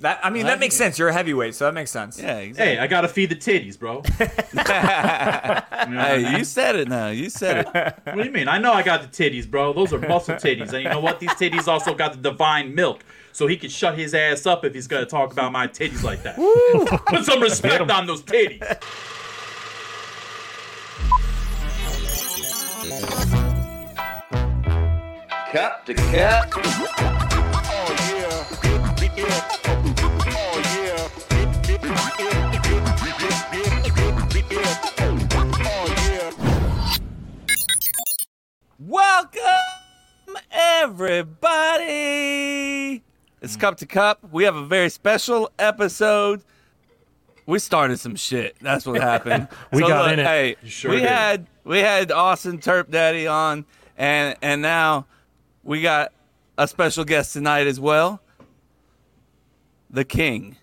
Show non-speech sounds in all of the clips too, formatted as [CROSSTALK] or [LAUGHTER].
That I mean, that makes sense. You're a heavyweight, so that makes sense. Yeah, exactly. Hey, I gotta feed the titties, bro. [LAUGHS] [LAUGHS] Hey, you said it now. You said it. What do you mean? I know I got the titties, bro. Those are muscle titties. And you know what? These titties also got the divine milk. So he can shut his ass up if he's gonna talk about my titties like that. Put some respect on those titties. Cup to cup. Welcome, everybody. It's Cup to Cup. We have a very special episode. We started some shit. That's what happened. [LAUGHS] We got in it. Hey, sure we did. had we had Austin Turp Daddy on, and and now we got a special guest tonight as well. The King,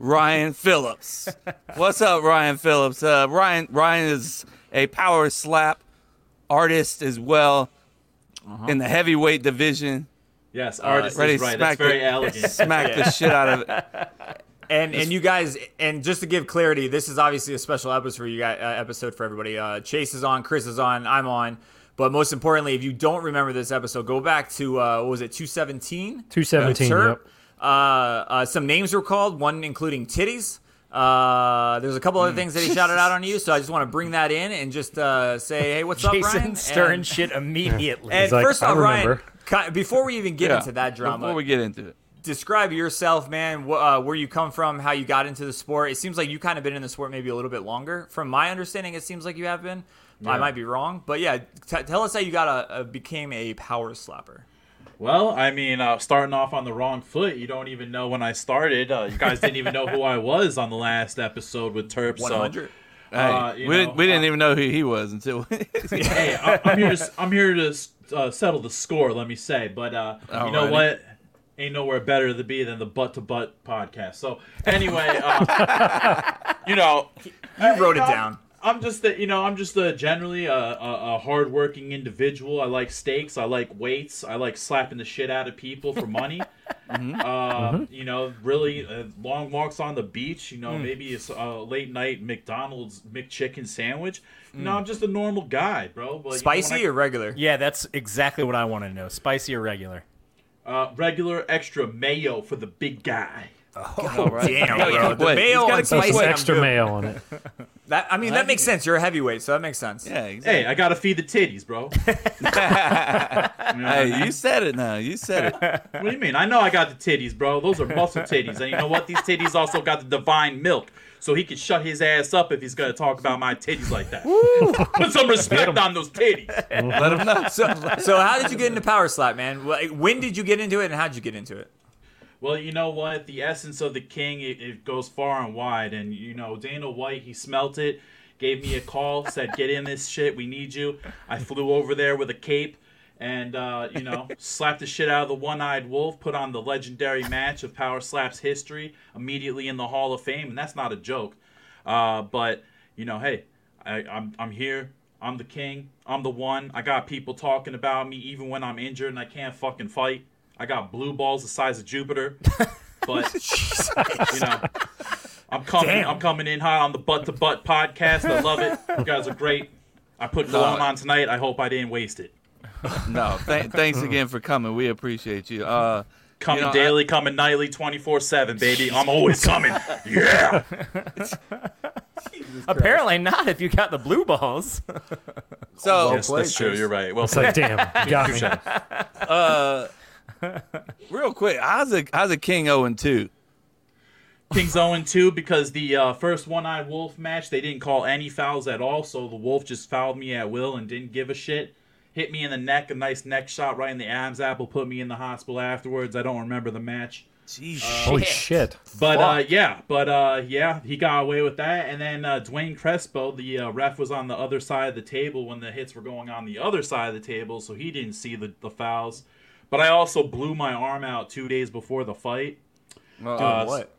Ryan Phillips. [LAUGHS] What's up, Ryan Phillips? Uh, Ryan Ryan is a power slap artist as well in the heavyweight division. Yes, artist ready is to right. smack That's very the- elegant. Smack the [LAUGHS] shit out of it. [LAUGHS] And and you guys, and just to give clarity, this is obviously a special episode for you guys. Uh, episode for everybody. Uh, Chase is on, Chris is on, I'm on. But most importantly, if you don't remember this episode, go back to uh, what was it, 217? 217, Uh, yep. Uh, uh, some names were called. One including titties. Uh, there's a couple other things that he shouted out on you, so I just want to [LAUGHS] bring that in and just uh, say, hey, what's up, Jason Ryan? stirring And- shit immediately. And like, first off, Ryan, before we even get Yeah, into that drama, Before we get into it. describe yourself, man. Wh- uh, where you come from, how you got into the sport. It seems like you kind of been in the sport maybe a little bit longer. From my understanding, it seems like you have been. I might be wrong, but yeah, t- tell us how you got a, a became a power slapper. Well, I mean, uh, starting off on the wrong foot, you don't even know when I started. Uh, you guys didn't even know who I was on the last episode with Terp. One So, hundred. Hey, Uh, we, know, didn't, we didn't uh, even know who he was until. [LAUGHS] hey, I, I'm here to I'm here to uh, settle the score. Let me say, but uh, you know what? Ain't nowhere better to be than the butt to butt podcast. So anyway, uh, [LAUGHS] you know, You wrote it know, down. I'm just a, you know I'm just a generally a, a, a hardworking individual. I like steaks. I like weights. I like slapping the shit out of people for money. [LAUGHS] Uh, You know, really uh, long walks on the beach. You know, maybe it's a late night McDonald's McChicken sandwich. You know, I'm just a normal guy, bro. But, you know, Spicy I- or regular? yeah, that's exactly what I want to know. Spicy or regular? uh, regular extra mayo for the big guy. Oh, All right. Damn, Gotta bro. keep The weight. mayo He's on keep Some spicy, weight. I'm extra good. mayo on it. [LAUGHS] That I mean, that makes sense. You're a heavyweight, so that makes sense. Yeah, exactly. Hey, I gotta feed the titties, bro. [LAUGHS] Hey, you said it now. You said it. What do you mean? I know I got the titties, bro. Those are muscle titties. And you know what? These titties also got the divine milk. So he can shut his ass up if he's gonna talk about my titties like that. Put some respect on those titties. Let him know. So, so how did you get into power slap, man? Like, When did you get into it, and how did you get into it? Well, you know what? The essence of the king, it, it goes far and wide. And, you know, Dana White, he smelt it, gave me a call, said, get in this shit. We need you. I flew over there with a cape and, uh, you know, [LAUGHS] slapped the shit out of the one eyed wolf, put on the legendary match of Power Slap's history immediately in the Hall of Fame. And that's not a joke. Uh, but, you know, hey, I, I'm, I'm here. I'm the king. I'm the one. I got people talking about me even when I'm injured and I can't fucking fight. I got blue balls the size of Jupiter. [LAUGHS] But you know, I'm coming. Damn. I'm coming in hot on the butt to butt podcast. I love it. You guys are great. I put cologne on tonight. I hope I didn't waste it. No, th- thanks again for coming. We appreciate you. Uh, Coming You know, daily, coming nightly, 24 7, baby. I'm always coming. [LAUGHS] Yeah. Apparently not. If you got the blue balls. so, yes, that's true. You're right. Well, It's like, damn, you got me. uh, real quick, how's a how's a King 0 and 2? King's 0 2 because the uh, first one eyed wolf match, they didn't call any fouls at all. So the wolf just fouled me at will and didn't give a shit. Hit me in the neck, a nice neck shot right in the Adam's apple, put me in the hospital afterwards. I don't remember the match. Jeez. Holy shit. But uh, yeah, but uh, yeah, he got away with that. And then uh, Dwayne Crespo, the uh, ref, was on the other side of the table when the hits were going on the other side of the table, so he didn't see the, the fouls. But I also blew my arm out two days before the fight. Uh, what?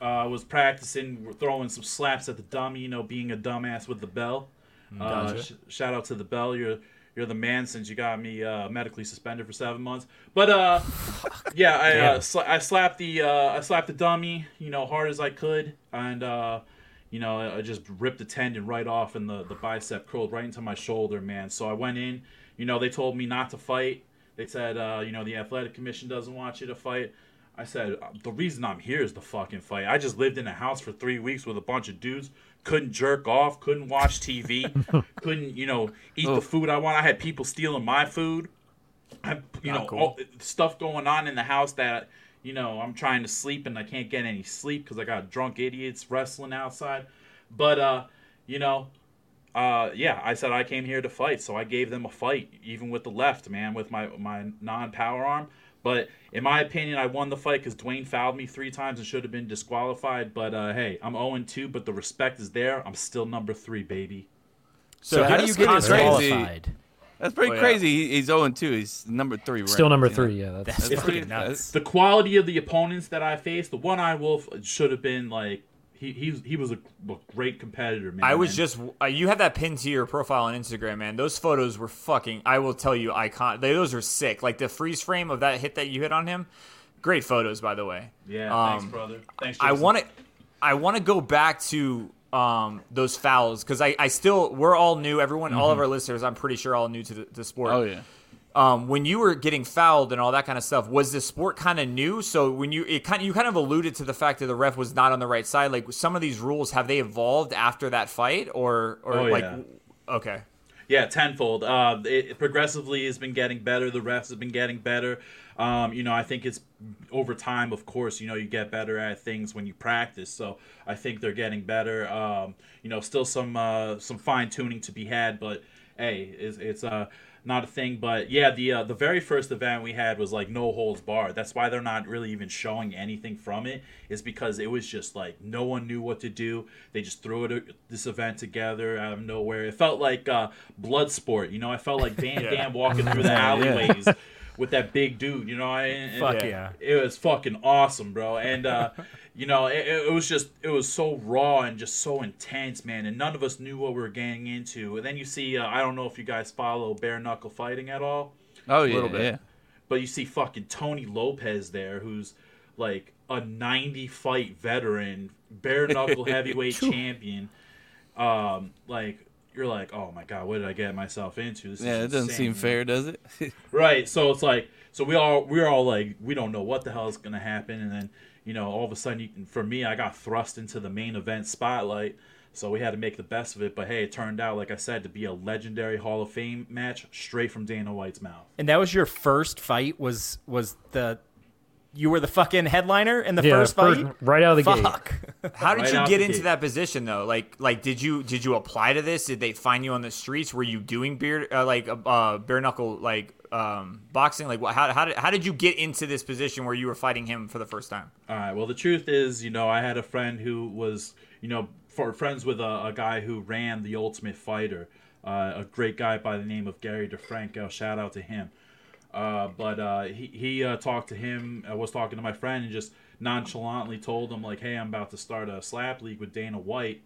I was practicing throwing some slaps at the dummy, you know, being a dumbass with the bell. Uh, sh- shout out to the bell. You're you're the man since you got me uh, medically suspended for seven months. But uh, yeah, I uh, sla- I slapped the uh, I slapped the dummy, you know, hard as I could, and uh, you know, I just ripped the tendon right off, and the the bicep curled right into my shoulder, man. So I went in. You know, they told me not to fight. They said, uh, you know, the athletic commission doesn't want you to fight. I said, the reason I'm here is the fucking fight. I just lived in a house for three weeks with a bunch of dudes. Couldn't jerk off. Couldn't watch TV. [LAUGHS] couldn't, you know, eat the food I want. I had people stealing my food. I, you Not know, cool. all, stuff going on in the house that, you know, I'm trying to sleep and I can't get any sleep because I got drunk idiots wrestling outside. But, uh, you know, uh, yeah, I said I came here to fight, so I gave them a fight, even with the left, man, with my my non-power arm. But in my opinion, I won the fight because Dwayne fouled me three times and should have been disqualified. But uh, hey, I'm 0 2, but the respect is there. I'm still number three, baby. So, how do you get crazy. disqualified? That's pretty Oh, yeah. crazy. He- He's 0 2. He's number three. Right? Still number You know? three. Yeah, that's, That's That's pretty nuts. The quality of the opponents that I faced, the one eye wolf should have been like he he, he was a, a great competitor, man. I was And- just uh, you have that pinned to your profile on Instagram, man. Those photos were fucking. I will tell you, icon. They, those are sick. Like the freeze frame of that hit that you hit on him. Great photos, by the way. yeah. um, thanks, brother. Thanks. I want to, I want to go back to um, those fouls because I, I still we're all new. Everyone, all of our listeners, I'm pretty sure all new to the, the sport. Oh yeah. Um, when you were getting fouled and all that kind of stuff, was the sport kind of new? So when you it kind you kind of alluded to the fact that the ref was not on the right side. Like some of these rules, have they evolved after that fight, or or Oh, like yeah. okay, Yeah, tenfold. Uh, it, it progressively has been getting better. The refs have been getting better. Um, you know, I think it's over time. Of course, you know, you get better at things when you practice. So I think they're getting better. Um, you know, still some uh, some fine tuning to be had, but hey, it's, it's uh, not a thing. But yeah, the uh, the very first event we had was like no holds barred. That's why they're not really even showing anything from it. Is because it was just like no one knew what to do. They just threw it this event together out of nowhere. It felt like uh, blood sport. You know, I felt like Van [LAUGHS] Yeah. Damme walking through the [LAUGHS] Yeah. Alleyways. With that big dude, you know, I, and- Fuck and yeah. it was fucking awesome, bro. And uh, [LAUGHS] you know, it, it was just it was so raw and just so intense, man. And none of us knew what we were getting into. And then you see, uh, I don't know if you guys follow bare knuckle fighting at all, Oh yeah. A little bit. Yeah. but you see fucking Tony Lopez there, who's like a 90 fight veteran, bare knuckle [LAUGHS] heavyweight champion. Um, like you're like, oh my god, what did I get myself into? This Yeah. is It doesn't insane, seem fair, does it? [LAUGHS] Right. So it's like, so we all we're all like, we don't know what the hell is gonna happen, and then you know, all of a sudden, you for me, I got thrust into the main event spotlight. So we had to make the best of it. But hey, it turned out, like I said, to be a legendary Hall of Fame match straight from Dana White's mouth. And that was your first fight. Was was the you were the fucking headliner in the Yeah, first first- fight? right out of the gate. Fuck. [LAUGHS] how did Right you get into gate. that position though? Like like did you did you apply to this? Did they find you on the streets? Were you doing beer uh, like uh, bare knuckle like um, boxing? Like what, how how did how did you get into this position where you were fighting him for the first time? All right. Well, the truth is, you know, I had a friend who was, you know, for friends with a, a guy who ran the Ultimate Fighter, uh, a great guy by the name of Gary DeFranco. Shout out to him. Uh, but uh, he he uh, talked to him. I was talking to my friend and just nonchalantly told him like, "Hey, I'm about to start a slap league with Dana White."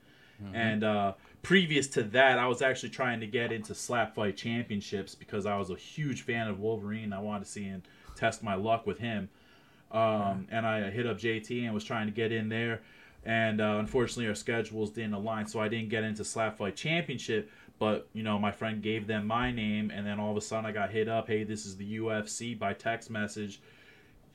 And uh, previous to that, I was actually trying to get into slap fight championships because I was a huge fan of Wolverine. I wanted to see and test my luck with him. Um, and I hit up JT and was trying to get in there. And uh, unfortunately, our schedules didn't align, so I didn't get into Slap Fight Championship. But you know, my friend gave them my name, and then all of a sudden, I got hit up. Hey, this is the UFC by text message.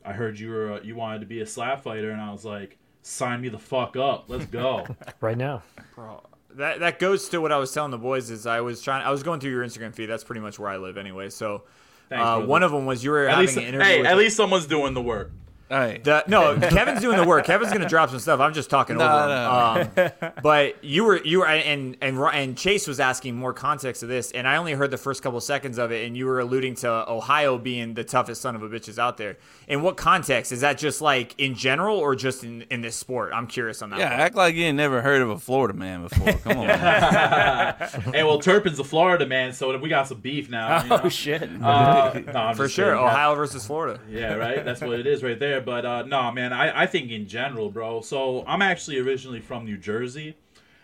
I heard you were uh, you wanted to be a slap fighter, and I was like, sign me the fuck up. Let's go. [LAUGHS] right now. bro That that goes to what I was telling the boys is I was trying I was going through your Instagram feed. That's pretty much where I live anyway. So Thanks, uh, one of them was you were at having least, an interview. hey, with at least someone's doing the work. All right. The, no, Kevin's doing the work. Kevin's gonna drop some stuff. I'm just talking No, over him. Um, but you were you were and and and Chase was asking more context of this, and I only heard the first couple seconds of it, and you were alluding to Ohio being the toughest son of a bitches out there. In what context is that? Just like in general, or just in in this sport? I'm curious on that. Yeah, part. act like you ain't never heard of a Florida man before. Come on. man. [LAUGHS] hey, well, Turpin's a Florida man, so we got some beef now. you know? Oh shit. Uh, no, for sure. kidding. Ohio versus Florida. Yeah, right. That's what it is right there. But uh, no, man, I, I think in general, bro. So I'm actually originally from New Jersey.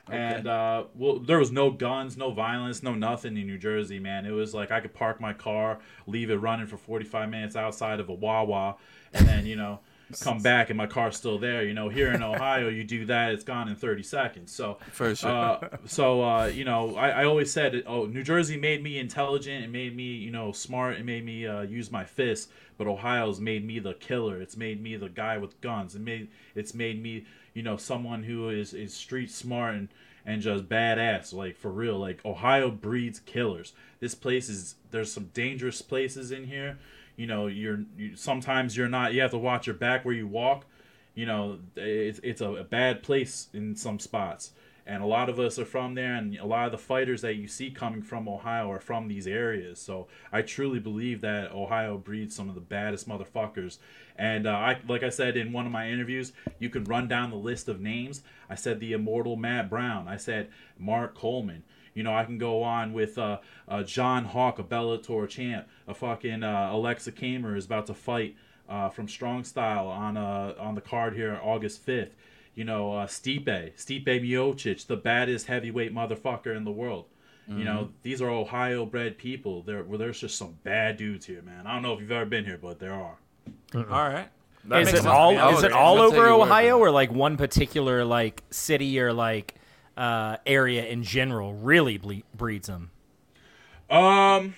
And uh, well, there was no guns, no violence, no nothing in New Jersey, man. It was like I could park my car, leave it running for 45 minutes outside of a Wawa, and then you know come back and my car's still there. You know, here in [LAUGHS] Ohio, you do that, it's gone in 30 seconds. So For sure. uh, so uh, you know, I, I always said, oh, New Jersey made me intelligent, it made me you know smart, it made me uh, use my fists. But Ohio's made me the killer. It's made me the guy with guns. It made it's made me you know someone who is is street smart and and just badass. Like for real. Like Ohio breeds killers. This place is there's some dangerous places in here. You know, you're you, sometimes you're not. You have to watch your back where you walk. You know it's, it's a, a bad place in some spots. And a lot of us are from there and a lot of the fighters that you see coming from ohio are from these areas. So i truly believe that ohio breeds some of the baddest motherfuckers. And uh, I, like i said in one of my interviews you can run down the list of names. I said the immortal matt brown. I said mark coleman you know, I can go on with uh, uh, John Hawk, a Bellator champ. A fucking uh, Alexa Kamer is about to fight uh, from Strong Style on uh, on the card here August fifth. You know, uh, Stipe, Stipe Miocic, the baddest heavyweight motherfucker in the world. You know, these are Ohio-bred people. There, well, there's just some bad dudes here, man. I don't know if you've ever been here, but there are. All right. That Is it all? Is it all over your word for Ohio, or like one particular like city or like uh, area in general really ble- breeds them? Um,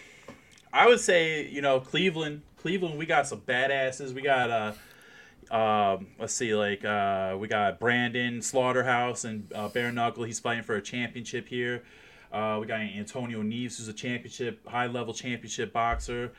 I would say you know Cleveland. Cleveland, we got some badasses. We got uh, um, let's see, like uh, we got Brandon Slaughterhouse and uh, Bare Knuckle. He's fighting for a championship here. Uh, we got Antonio Neves, who's a championship, high level championship boxer.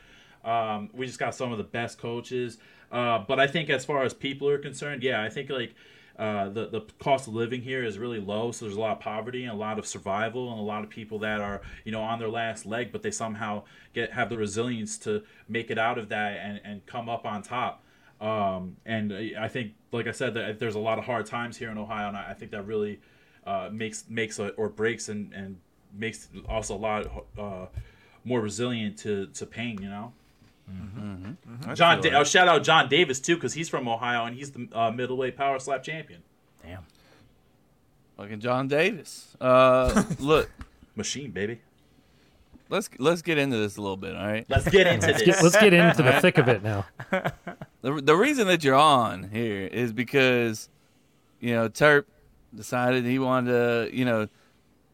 Um, we just got some of the best coaches. Uh, but I think as far as people are concerned, yeah, I think like uh, the the cost of living here is really low, so there's a lot of poverty and a lot of survival, and a lot of people that are you know on their last leg, but they somehow get have the resilience to make it out of that and, and come up on top. Um, and I think, like I said, that there's a lot of hard times here in Ohio, and I think that really uh, makes makes a, or breaks and, and makes also a lot uh, more resilient to, to pain. You know. John, da- oh, shout out John Davis too, because he's from Ohio and he's the uh, middleweight power slap champion. Damn. Fucking John Davis. Uh, [LAUGHS] look, Machine, baby. let's let's get into this a little bit. All right. Let's get into Get- this. let's get into the [LAUGHS] thick of it now. The the reason that you're on here is because, you know, Terp decided he wanted to, you know,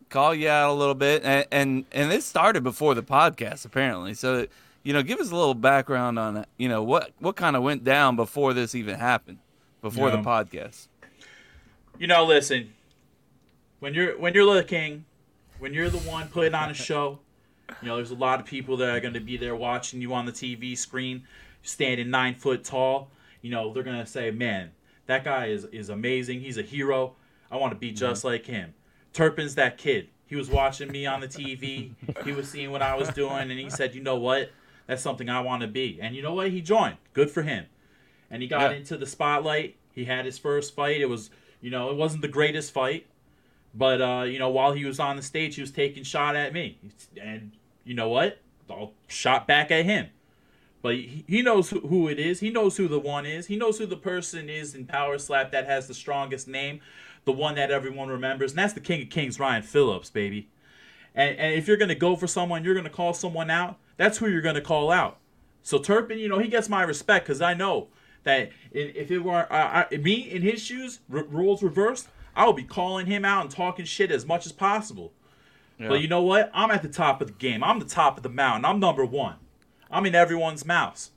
call you out a little bit, and and and it started before the podcast apparently. So, you know, give us a little background on, you know, what what kind of went down before this even happened, before the podcast. you know, listen. When you're when you're looking, when you're the one putting on a [LAUGHS] show, you know, there's a lot of people that are going to be there watching you on the TV screen, standing nine foot tall. You know, they're going to say, "Man, that guy is is amazing. He's a hero. I want to be just mm-hmm. like him." Turpin's that kid. He was watching me on the TV. he was seeing what I was doing, and he said, "You know what? That's something I want to be." And you know what? He joined. Good for him. And he got Yeah. into the spotlight. He had his first fight. It was, you know, it wasn't the greatest fight, but uh, you know, while he was on the stage, he was taking shot at me, and you know what? I'll shot back at him. But he, he knows who, who it is. He knows who the one is. He knows who the person is in Power Slap that has the strongest name, the one that everyone remembers, and that's the King of Kings, Ryan Phillips, baby. And, and if you're gonna go for someone, you're gonna call someone out. That's who you're gonna call out. So Turpin, you know, he gets my respect because I know that if it were uh, I, me in his shoes, r- roles reversed, I would be calling him out and talking shit as much as possible. But you know what? I'm at the top of the game. I'm the top of the mountain. I'm number one. I'm in everyone's mouth.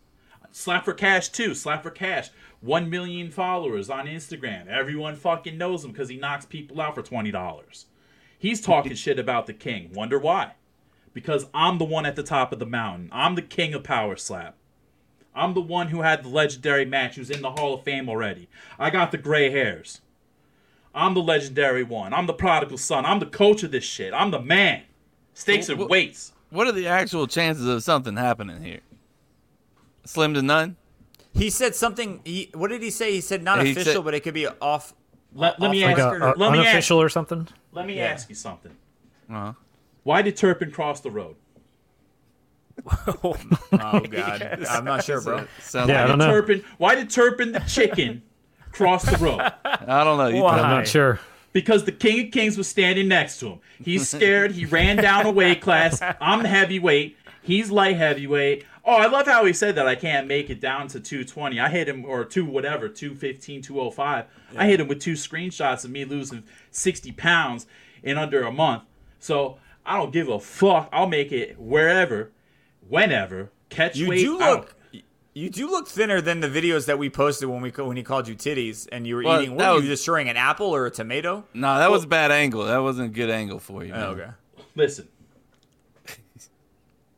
Slap for Cash too. Slap for Cash. One million followers on Instagram. Everyone fucking knows him because he knocks people out for twenty dollars. He's talking shit about the king. Wonder why? Because I'm the one at the top of the mountain. I'm the king of Power Slap. I'm the one who had the legendary match, who's in the Hall of Fame already. I got the gray hairs. I'm the legendary one. I'm the prodigal son. I'm the coach of this shit. I'm the man. Stakes and Wh- wh- weights. What are the actual chances of something happening here? Slim to none. He said something. He what did he say? He said not He official, said- but it could be off. Let, let me Like ask. a, a or- let me ask- or something. Let me Yeah. ask you something. Uh-huh. Why did Turpin cross the road? [LAUGHS] Oh God, [LAUGHS] I'm not sure, bro. Sounds Yeah, I don't know. Turpin. Why did Turpin the chicken [LAUGHS] cross the road? I don't know. You Why? I'm not sure. because the King of Kings was standing next to him. He's scared. He ran down a weight class. I'm heavyweight. He's light heavyweight. Oh, I love how he said that I can't make it down to 220. I hit him, or two whatever, 215, 205. I hit him with two screenshots of me losing 60 pounds in under a month. So I don't give a fuck. I'll make it wherever, whenever. Catch You weight. do I don't- look. You do look thinner than the videos that we posted when we when he called you titties and you were Well, eating. that What were was- you destroying an apple or a tomato? No, that was a bad angle. That wasn't a good angle for you. Oh, man. okay. Listen, [LAUGHS]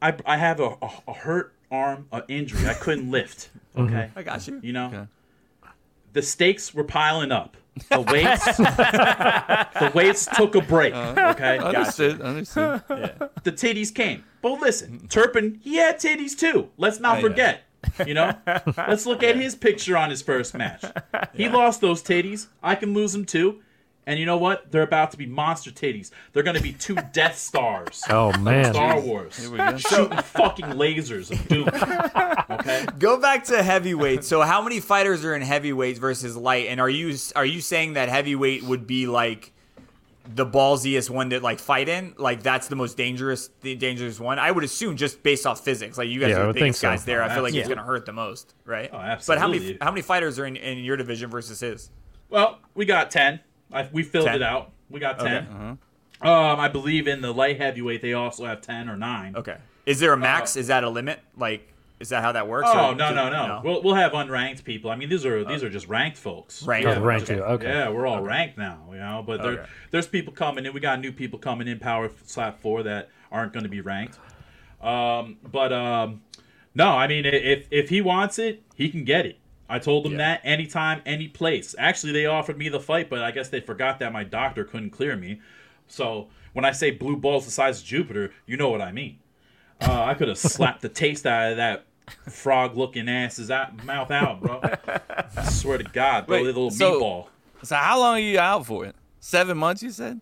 I I have a, a, a hurt arm, an injury. I couldn't lift. [LAUGHS] Okay, I got you. you know, Okay. the stakes were piling up. The weights, [LAUGHS] the weights took a break. Uh, okay, [LAUGHS] Understood. Understood. the titties came. But listen, Turpin, he had titties too. Let's not yeah. forget. You know, let's look at his picture on his first match. He lost those titties. I can lose them too. And you know what? They're about to be monster titties. They're going to be two [LAUGHS] Death Stars. Oh man. Star Wars. Here we go. Shooting fucking lasers of doom. Okay. [LAUGHS] Go back to heavyweight. So how many fighters are in heavyweight versus light? And are you are you saying that heavyweight would be like the ballsiest one to like fight in? Like that's the most dangerous the dangerous one? I would assume just based off physics. Like you guys Yeah, are the biggest so. guys there. I feel like it's gonna hurt the most, right? Oh, absolutely. But how many how many fighters are in, in your division versus his? Well, we got 10. I, we filled 10? it out. We got 10. Okay. Um, I believe in the light heavyweight, they also have 10 or 9. Okay. Is there a max? is that a limit? Like is that how that works? Oh Or no no no! We'll, we'll have unranked people. I mean, these are these are just ranked folks. Ranked. Yeah, ranked you. Okay. Yeah, we're all ranked now, you know. But there, Okay. there's people coming in. We got new people coming in Power Slap Four that aren't going to be ranked. Um, but um, no, I mean, if if he wants it, he can get it. I told them Yeah. that anytime, any place. Actually, they offered me the fight, but I guess they forgot that my doctor couldn't clear me. So when I say blue balls the size of Jupiter, you know what I mean. Uh, I could have [LAUGHS] slapped the taste out of that frog-looking ass's out, mouth out, bro. I swear to God, bro, Wait, little so- meatball. So how long are you out for it? Seven months, you said?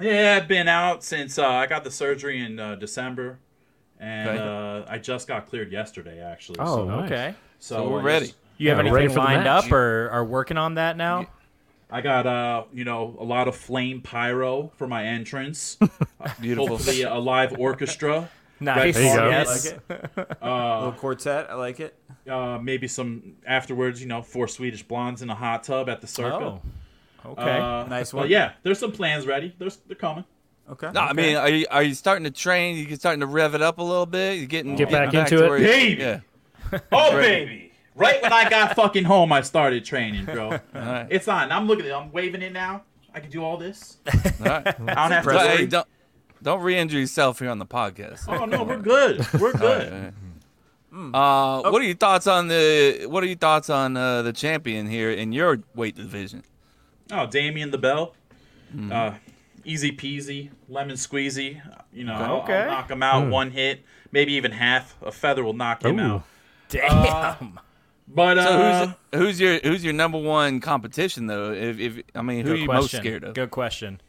Yeah, I've been out since uh, I got the surgery in uh, December, and Okay. uh, I just got cleared yesterday, actually. Oh, so, nice. Okay. so So we're ready. just- You have Yeah, ready anything lined match. up or are working on that now? I got uh, you know, a lot of flame pyro for my entrance. [LAUGHS] Beautiful. Hopefully, a live orchestra. Nice. There you go. I Yes. like it. little quartet. I like it. Uh, maybe some afterwards, you know, four Swedish blondes in a hot tub at the circle. Oh. Okay. Uh, Nice but one. yeah, there's some plans ready. There's they're coming. Okay. No, I mean, are you are you starting to train? You starting to rev it up a little bit? You getting Get getting back into to it? Baby! Yeah. Oh baby! Right when I got [LAUGHS] fucking home, I started training, bro. All right. It's on. I'm looking at it. I'm waving it now. I can do all this. [LAUGHS] All right. I don't have to So, hey, don't don't re-injure yourself here on the podcast. Oh no, we're good. We're good. All right. Uh, what are your thoughts on the What are your thoughts on uh, the champion here in your weight division? Oh, Damien the Bell. Hmm. Uh, easy peasy, lemon squeezy. You know, I'll- I'll, knock him out one hit, maybe even half. A feather will knock him Ooh. out. Damn. [LAUGHS] But So uh, who's who's your who's your number one competition though? If, if I mean, who are Good you question. most scared of? Good question.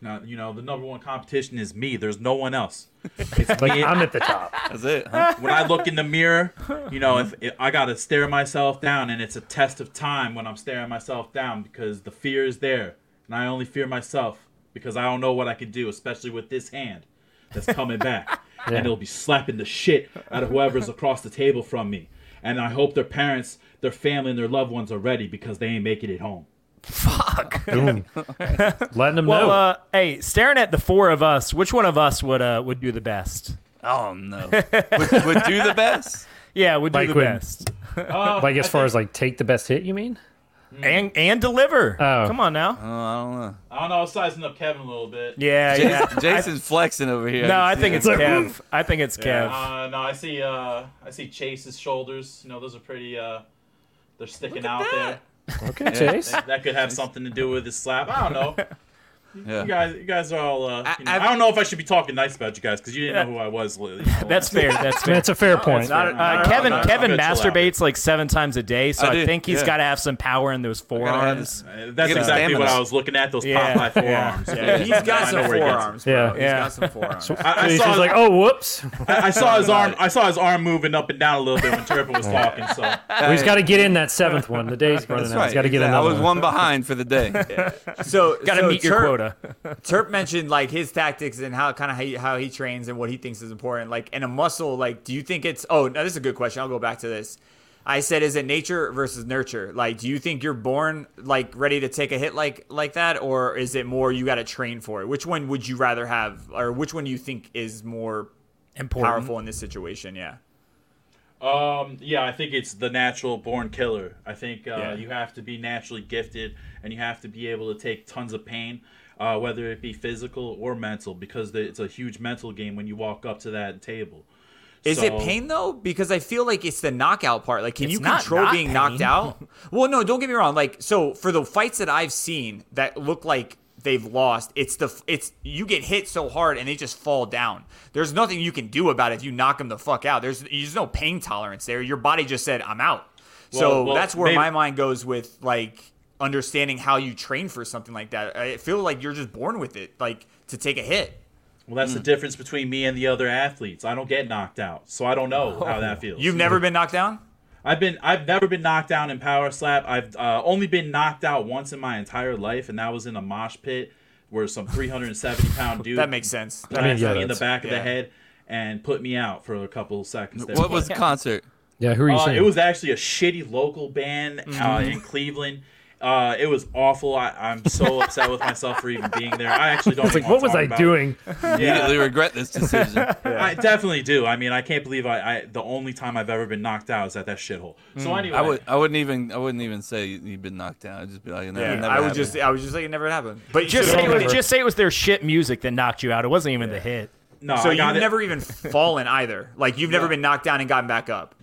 now, you know, the number one competition is me. There's no one else. [LAUGHS] It's Like me. I'm at the top. [LAUGHS] That's it. Huh? when I look in the mirror, you know, if, if I gotta stare myself down, and it's a test of time when I'm staring myself down because the fear is there, and I only fear myself because I don't know what I can do, especially with this hand that's coming back, Yeah. and it'll be slapping the shit out of whoever's [LAUGHS] across the table from me. And I hope their parents, their family, and their loved ones are ready because they ain't making it home. Boom. [LAUGHS] Letting them Well, know. uh, hey, staring at the four of us, which one of us would uh would do the best? Oh no, [LAUGHS] would, would do the best. Yeah, would do Like the when- best like as far as like take the best hit, you mean? And and deliver. Oh. Come on now. Oh, I don't know. I don't know, I was sizing up Kevin a little bit. Yeah, yeah. Jason, [LAUGHS] Jason's flexing over here. No, I think it's it. Kev. [LAUGHS] I think it's Kev. Uh, no, I see. Uh, I see Chase's shoulders. You know, those are pretty. Uh, they're sticking out there. Okay, Chase. That, that could have something to do with his slap. I don't know. [LAUGHS] Yeah. You guys, you guys are all. Uh, I- you know, I, don't know if I should be talking nice about you guys because you didn't know who I was. you know, [LAUGHS] That's fair. That's fair. That's a fair point. not a- Uh, not a- Kevin I'm Kevin gonna chill out. masturbates like seven times a day, so I I, think he's yeah. got to have some power in those gotta have forearms. Uh, That's Get a exactly what. I was looking at. Those Yeah, Popeye forearms. Yeah, he's got I some know where he gets it. forearms. Bro. Yeah. He's got some forearms. I, I He's saw just like, oh, whoops. I, I saw his [LAUGHS] arm. I saw his arm moving up and down a little bit when Turpin was talking. So he's got to get in that seventh one. The day's running That's out. He's got to get in exactly. I that was one behind for the day. [LAUGHS] So Got to meet your Terp- quota. [LAUGHS] Terp mentioned like his tactics and how kind of how he, how he trains and what he thinks is important. Like, and a muscle, like, do you think it's? Oh, now this is a good question. I'll go back to this. I said, is it nature versus nurture? Like, do you think you're born like ready to take a hit like like that, or is it more you got to train for it? Which one would you rather have, or which one do you think is more Important. powerful in this situation? Yeah. Um, yeah, I think it's the natural born killer. I think uh, Yeah. you have to be naturally gifted and you have to be able to take tons of pain, uh, whether it be physical or mental, because it's a huge mental game when you walk up to that table. Is it pain though? Because I feel like it's the knockout part. Like, can you control not being pain. knocked out? [LAUGHS] well, no, don't get me wrong. Like, so for the fights that I've seen that look like they've lost, it's the it's you get hit so hard and they just fall down. There's nothing you can do about it if you knock them the fuck out. There's there's no pain tolerance there. Your body just said I'm out. so Well, well, that's where maybe- my mind goes with like understanding how you train for something like that. I feel like you're just born with it, like to take a hit. Well, that's the difference between me and the other athletes. I don't get knocked out, so I don't know how that [LAUGHS] feels. You've never been knocked down. I've been I've never been knocked down in power slap. I've uh, only been knocked out once in my entire life, and that was in a mosh pit where some 370 pound [LAUGHS] dude That makes sense. I mean, blasted yeah, me in the that's- back of the head and put me out for a couple of seconds. there. What was the concert? Yeah, who are you Uh, saying? it was actually a shitty local band uh, Mm-hmm. in Cleveland. Uh, it was awful. I, I'm so upset with myself for even being there. I actually don't. It's like, even what wanna was I doing? it. Immediately Yeah, regret this decision. [LAUGHS] I definitely do. I mean, I can't believe I, I. The only time I've ever been knocked out is at that shithole. So anyway, I would. I wouldn't even. I wouldn't even say you've been knocked down. I'd just be like, never, Yeah, never I would happened. just I was just like it never happened. But Just say, it was, just say it was their shit music that knocked you out. It wasn't even the hit. no. so I you've it. never even [LAUGHS] fallen either. Like you've never been knocked down and gotten back up.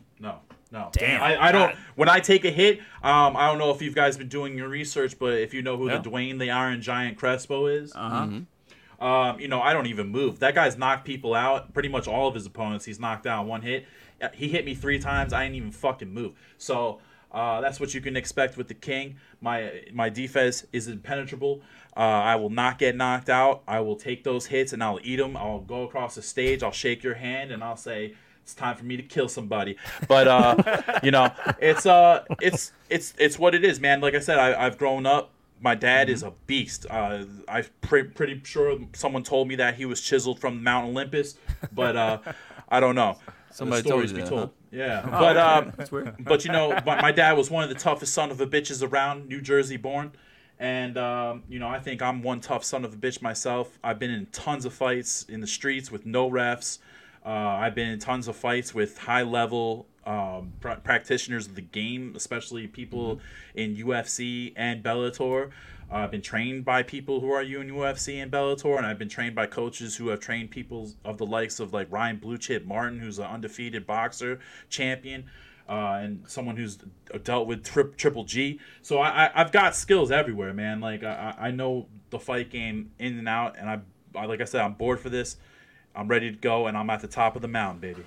No. Damn. I, I don't. When I take a hit, um, I don't know if you guys been doing your research, but if you know who Yeah. the Dwayne the Iron Giant Crespo is, Uh-huh. um, you know I don't even move. That guy's knocked people out. Pretty much all of his opponents, he's knocked out one hit. He hit me three times. I didn't even fucking move. So. Uh, that's what you can expect with the king. My my defense is impenetrable. Uh, I will not get knocked out. I will take those hits and I'll eat them. I'll go across the stage. I'll shake your hand and I'll say, "It's time for me to kill somebody." But uh, [LAUGHS] you know, it's uh, it's it's it's what it is, man. Like I said, I, I've grown up. My dad is a beast. Uh, I'm pre- pretty sure someone told me that he was chiseled from Mount Olympus, but uh, I don't know. Somebody The told stories you be that, told. huh? Yeah, [LAUGHS] but um, That's weird. but you know, my, my dad was one of the toughest son of a bitches around, New Jersey born, and um, you know, I think I'm one tough son of a bitch myself. I've been in tons of fights in the streets with no refs. Uh, I've been in tons of fights with high level um, pr- practitioners of the game, especially people in UFC and Bellator. Uh, I've been trained by people who are in UFC and Bellator, and I've been trained by coaches who have trained people of the likes of like Ryan Blue Chip Martin, who's an undefeated boxer champion, uh, and someone who's dealt with tri- Triple G. So I, I, I've got skills everywhere, man. Like I, I I know the fight game in and out, and I, I like I said, I'm bored for this. I'm ready to go, and I'm at the top of the mountain, baby.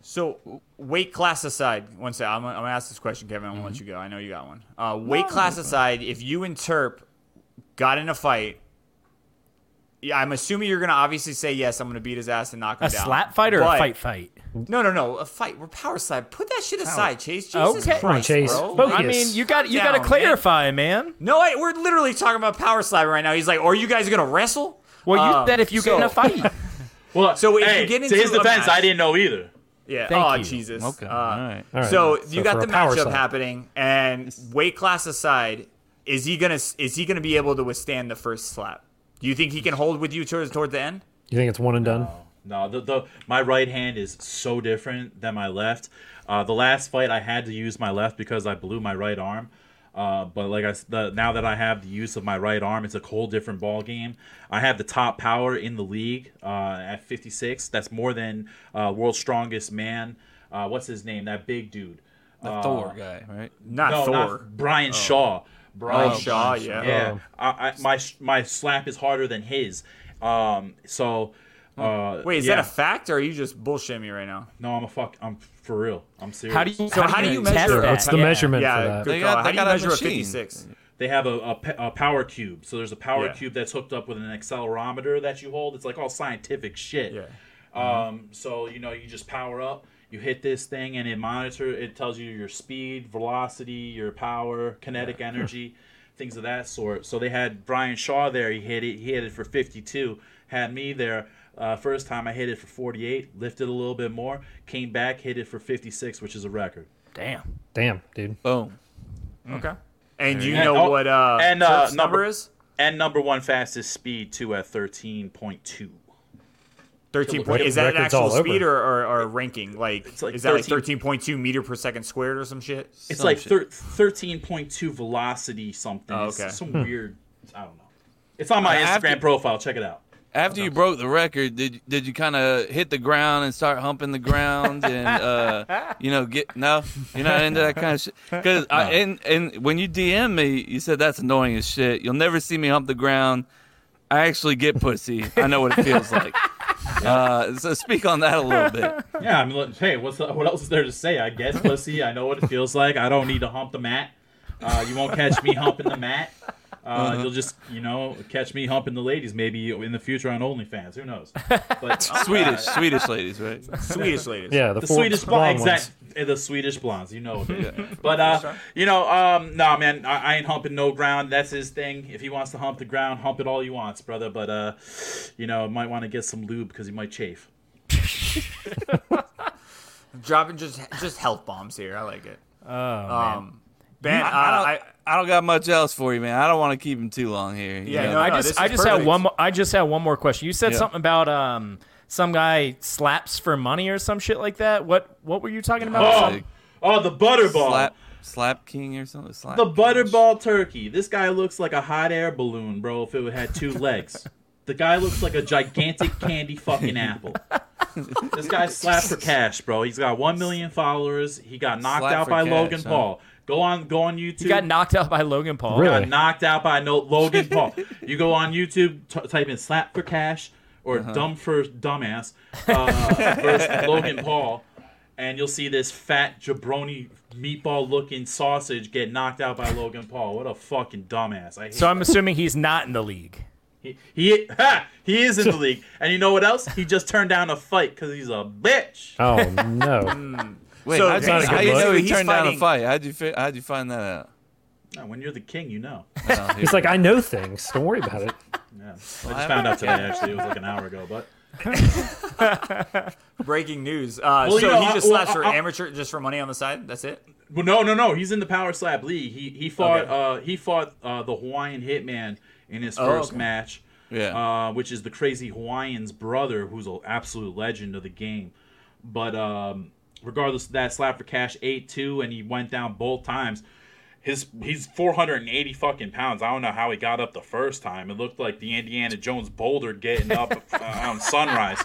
So weight class aside, one second. I'm, I'm gonna ask this question, Kevin. I'm gonna Mm-hmm. let you go. I know you got one. Uh, weight class aside, if you and Terp got in a fight, yeah, I'm assuming you're gonna obviously say yes. I'm gonna beat his ass and knock him A down. A slap fight or But- a fight fight? No, no, no. A fight. We're power slap. Put that shit aside, Chase. Jesus Okay. Come on, Christ, Chase. bro. Focus. I mean, you got you got to clarify, man. No, I, we're literally talking about power slap right now. He's like, "Are you guys gonna wrestle?" Well, you Um, that if you get in a fight. [LAUGHS] Well, So if hey, you get to into his defense, match- I didn't know either. Yeah. Thank oh, you. Jesus. Okay. Uh, all right. All right. So you So got the a power matchup slap. happening, and weight class aside, is he gonna is he gonna be able to withstand the first slap? Do you think he can hold with you towards toward the end? You think it's one and done? No, the, the my right hand is so different than my left. Uh, the last fight I had to use my left because I blew my right arm. Uh, but like I the, now that I have the use of my right arm, it's a whole different ball game. I have the top power in the league uh, at 56. That's more than uh, world's strongest man. Uh, what's his name? That big dude. The Thor guy, right? Not no, Thor. not Brian Shaw. Brian Oh, Shaw, yeah. Yeah, Oh. I, I, my my slap is harder than his. Um, so. Uh, Wait, is yeah. that a fact or are you just bullshitting me right now? No, I'm a fuck. I'm for real. I'm serious. How do you? So how do you measure- that? What's the Yeah. measurement for that? good They got- How do you got a measure a machine. 56? They have a, a, a power cube. So there's a power Yeah. cube that's hooked up with an accelerometer that you hold. It's like all scientific shit. Yeah. Um, so you know, you just power up, you hit this thing, and it monitor. It tells you your speed, velocity, your power, kinetic energy, things of that sort. So they had Brian Shaw there. He hit it. He hit it for 52. Had me there. Uh, first time I hit it for 48, lifted a little bit more, came back, hit it for 56, which is a record. Damn. Damn, dude. Boom. Okay. And you And- know oh, what uh, and, uh, number number- is? And number one fastest speed too at 13.2. 13 point. Is that an actual speed or, or, or ranking? Like, like is that like 13.2 meter per second squared or some shit? It's Some like shit. thir- 13.2 velocity something. Oh, It's okay. some weird. I don't know. It's on my I Instagram to- profile. Check it out. After you broke the record, did did you kind of hit the ground and start humping the ground and uh, [LAUGHS] you know get no, you're not into that kind of shit. Because I and and when you DM me, you said that's annoying as shit. You'll never see me hump the ground. I actually get pussy. I know what it feels like. [LAUGHS] Uh, so speak on that a little bit. Yeah, I mean, look, hey, what's what else is there to say? I guess pussy. I know what it feels like. I don't need to hump the mat. Uh, you won't catch me humping the mat. Uh, You'll just, you know, catch me humping the ladies maybe in the future on OnlyFans. Who knows? [LAUGHS] But Swedish, Swedish ladies, right? Swedish ladies. Yeah, the, the Swedish blonde blonde, ones. exact, the Swedish blondes, you know. it. But uh, you know, um, no man, I, I ain't humping no ground. That's his thing. If he wants to hump the ground, hump it all he wants, brother. But uh, you know, might want to get some lube because he might chafe. [LAUGHS] Dropping just just health bombs here. I like it. Oh man. Ben, I, uh, I, don't, I, I don't got much else for you, man. I don't want to keep him too long here. you Yeah, know? no, I just is I just had one more I just had one more question. You said Yeah. something about um some guy slaps for money or some shit like that. What what were you talking about? Oh, like- oh, the butterball. slap, slap king or something. Slap The butterball turkey. This guy looks like a hot air balloon, bro. If it had two [LAUGHS] legs, the guy looks like a gigantic candy fucking apple. [LAUGHS] This guy slapped for cash, bro. He's got one million followers. He got knocked Slap out by cash, Logan huh? Paul. Go on, go on YouTube. You got knocked out by Logan Paul. Really? got knocked out by no Logan [LAUGHS] Paul. You go on YouTube, t- type in "slap for cash" or Uh-huh. "dumb for dumbass" uh, [LAUGHS] versus Logan Paul, and you'll see this fat jabroni meatball-looking sausage get knocked out by Logan Paul. What a fucking dumbass! I hate So I'm assuming he's not in the league. he he, ha, he is in the league, and you know what else? He just turned down a fight because he's a bitch. Oh no! [LAUGHS] Wait, So how'd it's you, not a how good you look. know he He's turned down a fight? How'd you fi- how'd you find that out? No, when you're the king, you know. [LAUGHS] Oh, He's like, I know things. Don't worry about it. Yeah, I just found out today. Actually, it was like an hour ago, but. [LAUGHS] breaking news. Uh, Well, so you know, he I- just well, slaps for I- I- amateur, just for money on the side. That's it. Well, no, no, no. He's in the Power Slap League. He he fought Okay. uh he fought uh the Hawaiian Hitman in his Oh, first okay. match. Yeah. Uh, which is the crazy Hawaiian's brother, who's an absolute legend of the game. But um, regardless of that, slap for cash eight two, and he went down both times. His he's 480 fucking pounds. I don't know how he got up the first time. It looked like the Indiana Jones boulder getting up [LAUGHS] uh, on sunrise.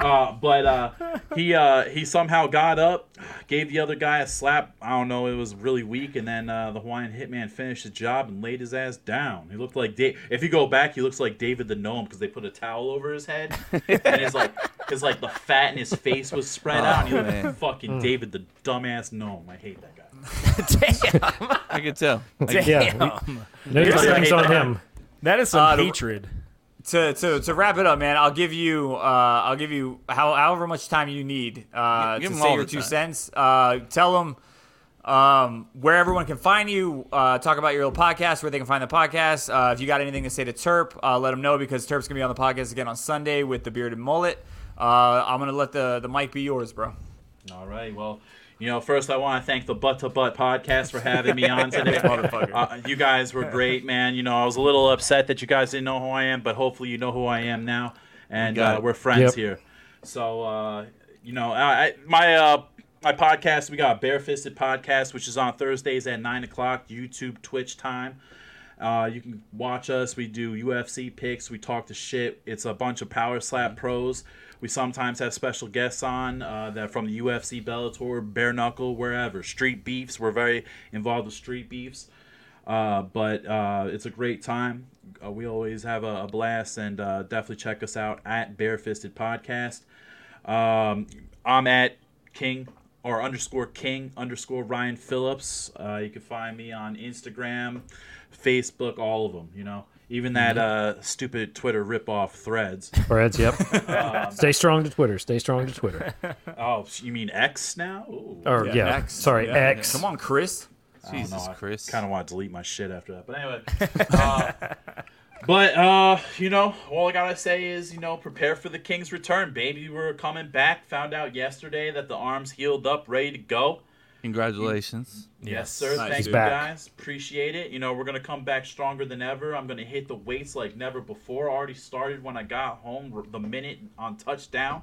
Uh, but uh, he uh, he somehow got up, gave the other guy a slap. I don't know, it was really weak, and then uh, the Hawaiian Hitman finished the job and laid his ass down. He looked like da- if you go back, he looks like David the Gnome because they put a towel over his head, and his like his like the fat in his face was spread out. And he looked like fucking David the dumbass gnome. I hate that guy. [LAUGHS] Damn. I could tell. Yeah, Damn. no Here's things on him. That is some Uh, the- hatred. To, to, to wrap it up, man, I'll give you uh, I'll give you how, however much time you need uh, Give to 'em say your two time. cents. Uh, tell them um, where everyone can find you. Uh, talk about your little podcast, where they can find the podcast. Uh, if you got anything to say to Terp, uh, let them know because Terp's gonna be on the podcast again on Sunday with the bearded mullet. Uh, I'm gonna let the the mic be yours, bro. All right. Well, you know, first I want to thank the Butt to Butt podcast for having me on [LAUGHS] today. Uh, you guys were great, man. You know, I was a little upset that you guys didn't know who I am, but hopefully you know who I am now, and uh, we're friends Yep. here. So, uh, you know, I, I, my uh, my podcast, we got Barefisted Podcast, which is on Thursdays at nine o'clock, YouTube, Twitch time. Uh, you can watch us. We do UFC picks. We talk to shit. It's a bunch of power slap pros. We sometimes have special guests on uh, that from the UFC, Bellator, Bare Knuckle, wherever. Street beefs. We're very involved with street beefs. Uh, but uh, it's a great time. Uh, we always have a, a blast, and uh, definitely check us out at Barefisted Podcast. Um, I'm at King or underscore King underscore Ryan Phillips. Uh, you can find me on Instagram, Facebook, all of them. You know, even that uh, stupid Twitter ripoff Threads. Threads, yep. [LAUGHS] Stay strong to Twitter. Stay strong to Twitter. [LAUGHS] oh, you mean X now? Ooh. Or yeah, X. sorry, Yeah. X. Come on, Chris. Jesus, Chris. Kind of want to delete my shit after that, but anyway. [LAUGHS] uh, but uh, you know, all I gotta say is, you know, prepare for the King's return, baby. We're coming back. Found out yesterday that the arms healed up, ready to go. Congratulations. Yes, sir. Nice, Thank dude. you Back. guys. Appreciate it. You know, we're gonna come back stronger than ever. I'm gonna hit the weights like never before. Already started when I got home the minute on touchdown.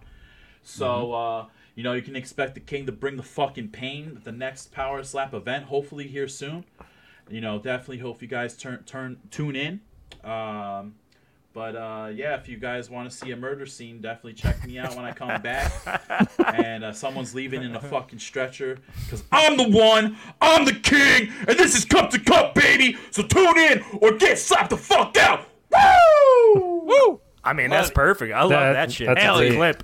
So uh, you know, you can expect the king to bring the fucking pain at the next power slap event, hopefully here soon. You know, definitely hope you guys turn turn tune in. Um, but uh, yeah, if you guys want to see a murder scene, definitely check me out when I come back. [LAUGHS] and uh, someone's leaving in a fucking stretcher because I'm the one, I'm the king, and this is cup to cup, baby. So tune in or get slapped the fuck out. Woo! Woo! I mean, that's perfect. I love That- that, shit. that's Hell, clip.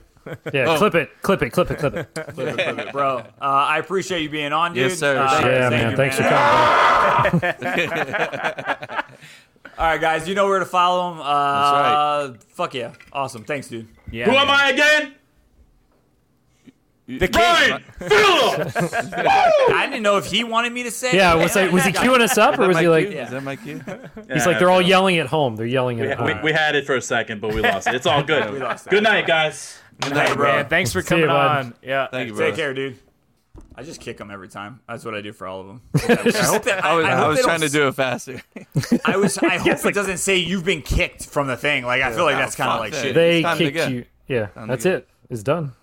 Yeah, [LAUGHS] Oh. clip it, clip it, clip it, clip it. [LAUGHS] Flip it, flip it, bro. Uh, I appreciate you being on, dude. Yes, sir. Uh, Yeah, man. you, Thanks man. for coming. All right, guys, you know where to follow him. Uh, right. Fuck yeah, awesome. Thanks, dude. Yeah, Who am. I again? The king. Ryan [LAUGHS] Phillips. I didn't know if he wanted me to say. Yeah, was like, was he [LAUGHS] queuing us up, or was he like? Is that my cue? [LAUGHS] He's like, they're all yelling at home. They're yelling at we, home. we had it for a second, but we lost it. It's all good. We lost. Good night, guys. Hey, bro. Man, thanks for See you, coming on. Yeah. Thank you, bro. Take care, dude. I just kick them every time. That's what I do for all of them. [LAUGHS] I hope that, I was, I I was trying to do it faster. [LAUGHS] I was. I [LAUGHS] hope it doesn't say you've been kicked from the thing. Like I feel like that's kind of like shit. They It's time to kicked you. Yeah, to that's it. It's done.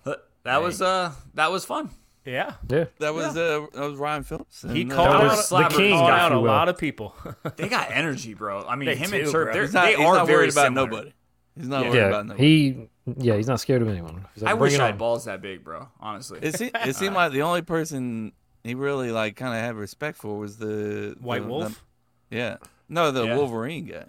That was uh, that was fun. Yeah. Yeah. That was uh, that was Ryan Phillips. He And, uh, called That out, was the the king, called out a will. lot of people. They got energy, bro. I mean, They him do, and Turp, they're, not, they are very worried about nobody. He's not worried Yeah. about nobody. He. Yeah, he's not scared of anyone. He's like, I "Bring wish it I had balls that big, bro. Honestly. It, se- it seemed like the only person he really like kind of had respect for was the White the- Wolf. the- yeah, no, the Yeah. Wolverine guy.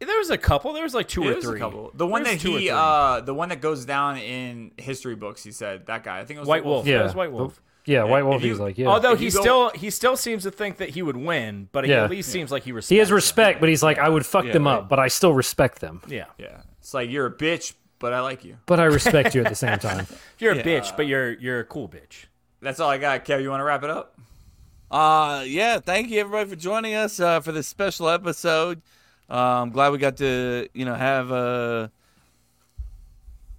There was a couple. There was like two There or was a three. couple. The one There that was two or he, uh, the one that goes down in history books. He said that guy. I think it was White the Wolf. Yeah, That was White Wolf. Yeah, White Wolf. you- he's like, yeah. Although he go- still he still seems to think that he would win, but he Yeah. at least seems like he respects. he has them. respect, but he's like, I would fuck Yeah, them right. up, but I still respect them. Yeah. Yeah, it's like you're a bitch, but I like you. But I [LAUGHS] respect you at the same time. You're a Yeah. bitch, but you're you're a cool bitch. That's all I got. Kev, you want to wrap it up? Uh yeah, thank you everybody for joining us uh, for this special episode. Uh, I'm glad we got to you know have uh,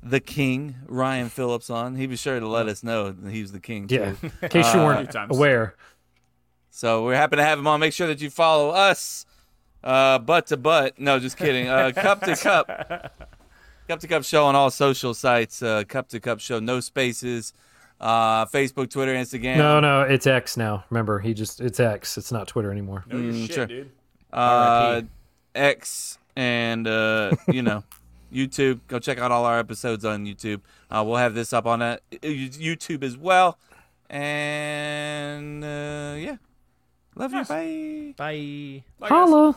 the king Ryan Phillips on. He was sure to let us know that he was the king. Yeah. Too. In case you weren't times. aware. So we're happy to have him on. Make sure that you follow us. Uh, butt to butt. No, just kidding. Uh, cup to cup. [LAUGHS] Cup to cup show on all social sites. Uh, cup to cup show. No spaces. Uh, Facebook, Twitter, Instagram. No, no, it's X now. Remember, he just it's X. It's not Twitter anymore. No, Mm, shit, sure. dude. uh, X and uh, [LAUGHS] you know YouTube. Go check out all our episodes on YouTube. Uh, we'll have this up on uh, YouTube as well. And uh, yeah, love you. Bye. Bye. Bye. Holla.